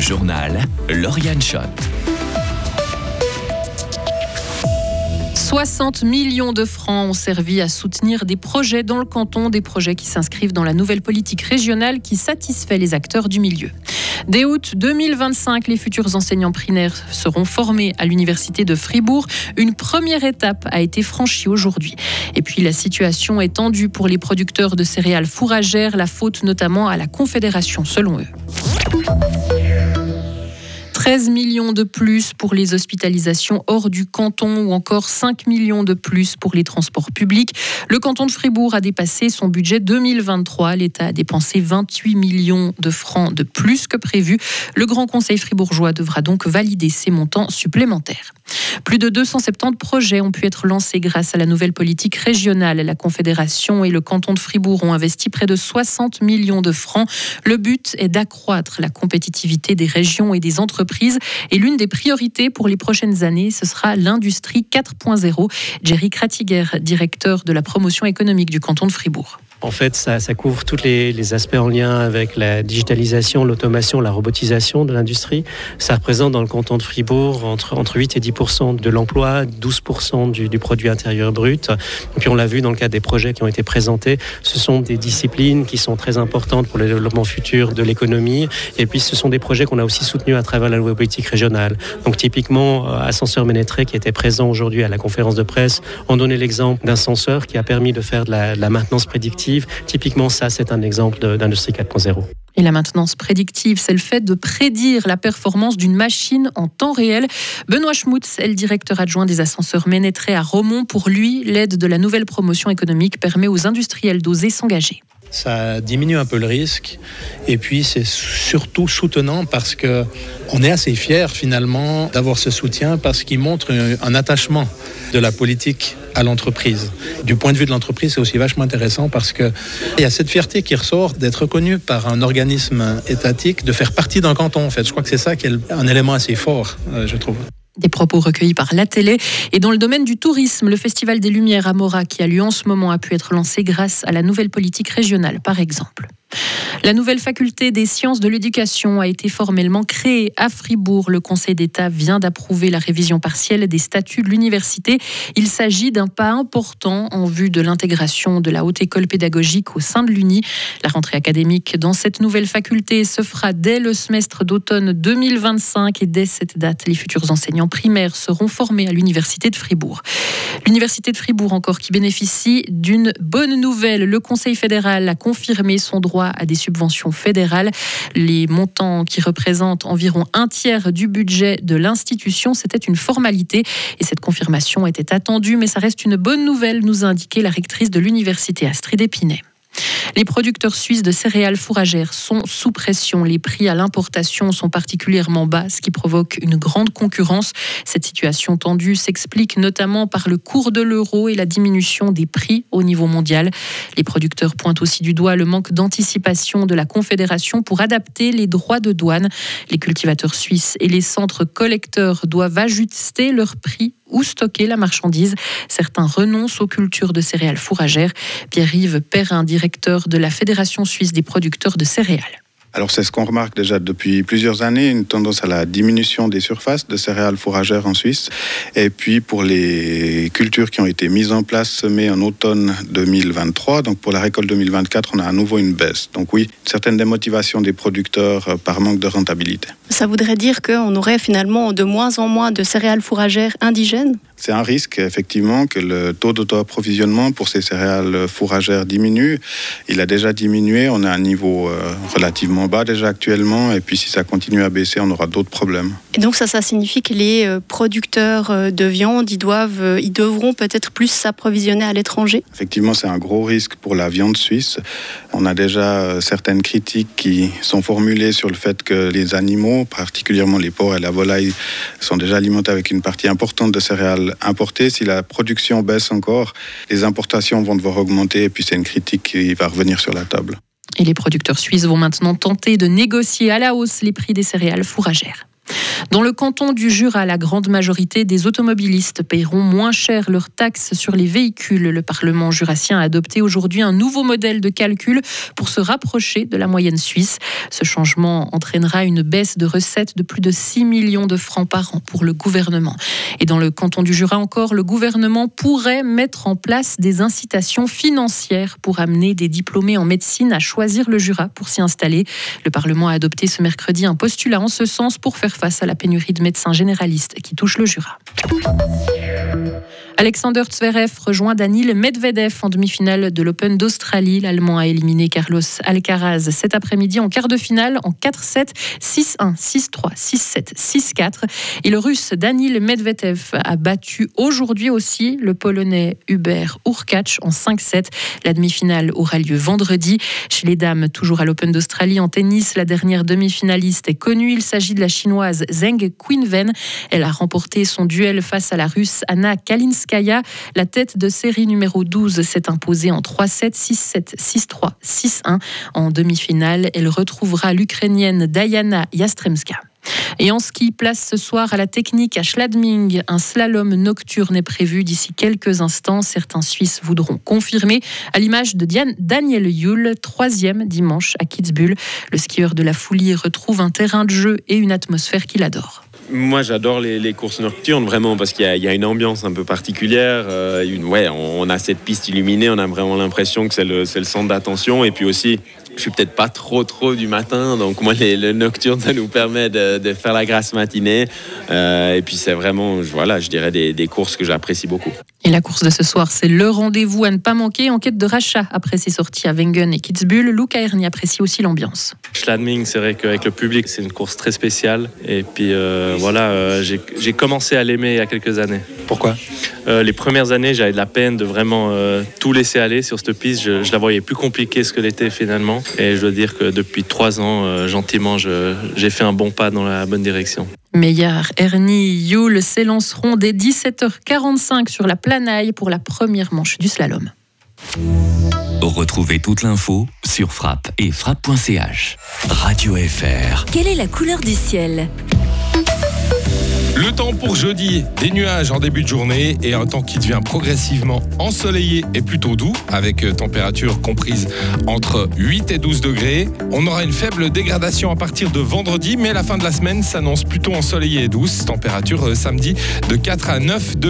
Journal Lauriane Schott. 60 millions de francs ont servi à soutenir des projets dans le canton, des projets qui s'inscrivent dans la nouvelle politique régionale qui satisfait les acteurs du milieu. Dès août 2025, les futurs enseignants primaires seront formés à l'université de Fribourg. Une première étape a été franchie aujourd'hui. Et puis la situation est tendue pour les producteurs de céréales fourragères, la faute notamment à la Confédération selon eux. 13 millions de plus pour les hospitalisations hors du canton ou encore 5 millions de plus pour les transports publics. Le canton de Fribourg a dépassé son budget 2023. L'État a dépensé 28 millions de francs de plus que prévu. Le Grand Conseil fribourgeois devra donc valider ces montants supplémentaires. Plus de 270 projets ont pu être lancés grâce à la nouvelle politique régionale. La Confédération et le canton de Fribourg ont investi près de 60 millions de francs. Le but est d'accroître la compétitivité des régions et des entreprises. Et l'une des priorités pour les prochaines années, ce sera l'industrie 4.0. Jerry Kratiger, directeur de la promotion économique du canton de Fribourg. En fait, ça, couvre tous les, aspects en lien avec la digitalisation, l'automation, la robotisation de l'industrie. Ça représente dans le canton de Fribourg entre, entre 8 et 10% de l'emploi, 12 du, du, produit intérieur brut. Et puis on l'a vu dans le cadre des projets qui ont été présentés, ce sont des disciplines qui sont très importantes pour le développement futur de l'économie. Et puis ce sont des projets qu'on a aussi soutenus à travers la nouvelle politique régionale. Donc typiquement, euh, Ascenseur Ménétré qui était présent aujourd'hui à la conférence de presse, on donnait l'exemple d'un senseur qui a permis de faire de la, de la maintenance prédictive Typiquement, ça, c'est un exemple d'industrie 4.0. Et la maintenance prédictive, c'est le fait de prédire la performance d'une machine en temps réel. Benoît Schmutz est le directeur adjoint des ascenseurs Ménétré à Romont. Pour lui, l'aide de la nouvelle promotion économique permet aux industriels d'oser s'engager ça diminue un peu le risque et puis c'est surtout soutenant parce que on est assez fier finalement d'avoir ce soutien parce qu'il montre un attachement de la politique à l'entreprise. Du point de vue de l'entreprise, c'est aussi vachement intéressant parce qu'il y a cette fierté qui ressort d'être reconnu par un organisme étatique, de faire partie d'un canton en fait. Je crois que c'est ça qui est un élément assez fort, euh, je trouve. Des propos recueillis par la télé. Et dans le domaine du tourisme, le Festival des Lumières à Mora, qui a lieu en ce moment, a pu être lancé grâce à la nouvelle politique régionale, par exemple. La nouvelle faculté des sciences de l'éducation a été formellement créée à Fribourg. Le Conseil d'État vient d'approuver la révision partielle des statuts de l'université. Il s'agit d'un pas important en vue de l'intégration de la haute école pédagogique au sein de l'Uni. La rentrée académique dans cette nouvelle faculté se fera dès le semestre d'automne 2025 et dès cette date, les futurs enseignants primaires seront formés à l'université de Fribourg. L'université de Fribourg encore qui bénéficie d'une bonne nouvelle. Le Conseil fédéral a confirmé son droit à des subventions fédérales. Les montants qui représentent environ un tiers du budget de l'institution, c'était une formalité et cette confirmation était attendue, mais ça reste une bonne nouvelle, nous a indiqué la rectrice de l'université Astrid Épinay. Les producteurs suisses de céréales fourragères sont sous pression. Les prix à l'importation sont particulièrement bas, ce qui provoque une grande concurrence. Cette situation tendue s'explique notamment par le cours de l'euro et la diminution des prix au niveau mondial. Les producteurs pointent aussi du doigt le manque d'anticipation de la Confédération pour adapter les droits de douane. Les cultivateurs suisses et les centres collecteurs doivent ajuster leurs prix ou stocker la marchandise. Certains renoncent aux cultures de céréales fourragères. Pierre-Yves Perrin, directeur de la Fédération suisse des producteurs de céréales. Alors c'est ce qu'on remarque déjà depuis plusieurs années, une tendance à la diminution des surfaces de céréales fourragères en Suisse. Et puis pour les cultures qui ont été mises en place, semées en automne 2023, donc pour la récolte 2024, on a à nouveau une baisse. Donc oui, certaines démotivations des producteurs euh, par manque de rentabilité. Ça voudrait dire qu'on aurait finalement de moins en moins de céréales fourragères indigènes? C'est un risque, effectivement, que le taux d'auto-approvisionnement pour ces céréales fourragères diminue. Il a déjà diminué, on est à un niveau euh, relativement bas déjà actuellement, et puis si ça continue à baisser, on aura d'autres problèmes. Et donc ça, ça signifie que les euh, producteurs euh, de viande, ils, doivent, ils devront peut-être plus s'approvisionner à l'étranger? Effectivement, c'est un gros risque pour la viande suisse. On a déjà certaines critiques qui sont formulées sur le fait que les animaux, particulièrement les porcs et la volaille, sont déjà alimentés avec une partie importante de céréales importer. Si la production baisse encore, les importations vont devoir augmenter et puis c'est une critique qui va revenir sur la table. Et les producteurs suisses vont maintenant tenter de négocier à la hausse les prix des céréales fourragères. Dans le canton du Jura, la grande majorité des automobilistes paieront moins cher leurs taxes sur les véhicules. Le Parlement jurassien a adopté aujourd'hui un nouveau modèle de calcul pour se rapprocher de la moyenne suisse. Ce changement entraînera une baisse de recettes de plus de 6 millions de francs par an pour le gouvernement. Et dans le canton du Jura encore, le gouvernement pourrait mettre en place des incitations financières pour amener des diplômés en médecine à choisir le Jura pour s'y installer. Le Parlement a adopté ce mercredi un postulat en ce sens pour faire face à la pénurie de médecins généralistes qui touche le Jura. Alexander Zverev rejoint Danil Medvedev en demi-finale de l'Open d'Australie. L'Allemand a éliminé Carlos Alcaraz cet après-midi en quart de finale en 4-7, 6-1, 6-3, 6-7, 6-4. Et le Russe Danil Medvedev a battu aujourd'hui aussi le Polonais Hubert Urkacz en 5-7. La demi-finale aura lieu vendredi. Chez les dames, toujours à l'Open d'Australie en tennis, la dernière demi-finaliste est connue. Il s'agit de la chinoise Zheng Qinwen. Elle a remporté son duel face à la russe Anna Kalinska la tête de série numéro 12 s'est imposée en 3-7, 6-7, 6-3, 6-1. En demi-finale, elle retrouvera l'Ukrainienne Diana Yastremska. Et en ski, place ce soir à la technique à Schladming. Un slalom nocturne est prévu d'ici quelques instants. Certains Suisses voudront confirmer, à l'image de Diane Daniel Yule, troisième dimanche à Kitzbühel. Le skieur de la Foulie retrouve un terrain de jeu et une atmosphère qu'il adore. Moi, j'adore les, courses nocturnes, vraiment, parce qu'il y, a une ambiance un peu particulière. Euh, ouais, on, a cette piste illuminée, on a vraiment l'impression que c'est le, centre d'attention. Et puis aussi, je suis peut-être pas trop trop du matin, donc moi les, le nocturne ça nous permet de, faire la grasse matinée. Euh, et puis c'est vraiment, voilà, je dirais des, des courses que j'apprécie beaucoup. Et la course de ce soir, c'est le rendez-vous à ne pas manquer en quête de rachat. Après ses sorties à Wengen et Kitzbühel, Luca Erni apprécie aussi l'ambiance. Schladming, c'est vrai qu'avec le public, c'est une course très spéciale. Et puis euh, voilà, euh, j'ai commencé à l'aimer il y a quelques années. Pourquoi? Euh, Les premières années, j'avais de la peine de vraiment tout laisser aller sur cette piste. Je, je la voyais plus compliquée ce que l'était finalement. Et je dois dire que depuis trois ans, gentiment, j'ai fait un bon pas dans la bonne direction. Meillard, Ernie, Yule s'élanceront dès 17h45 sur la Planaille pour la première manche du slalom. Retrouvez toute l'info sur frappe et frappe.ch. Radio FR. Quelle est la couleur du ciel? Le temps pour jeudi, des nuages en début de journée et un temps qui devient progressivement ensoleillé et plutôt doux, avec euh, température comprise entre 8 et 12 degrés. On aura une faible dégradation à partir de vendredi, mais la fin de la semaine s'annonce plutôt ensoleillée et douce. Température euh, samedi de 4 à 9 degrés.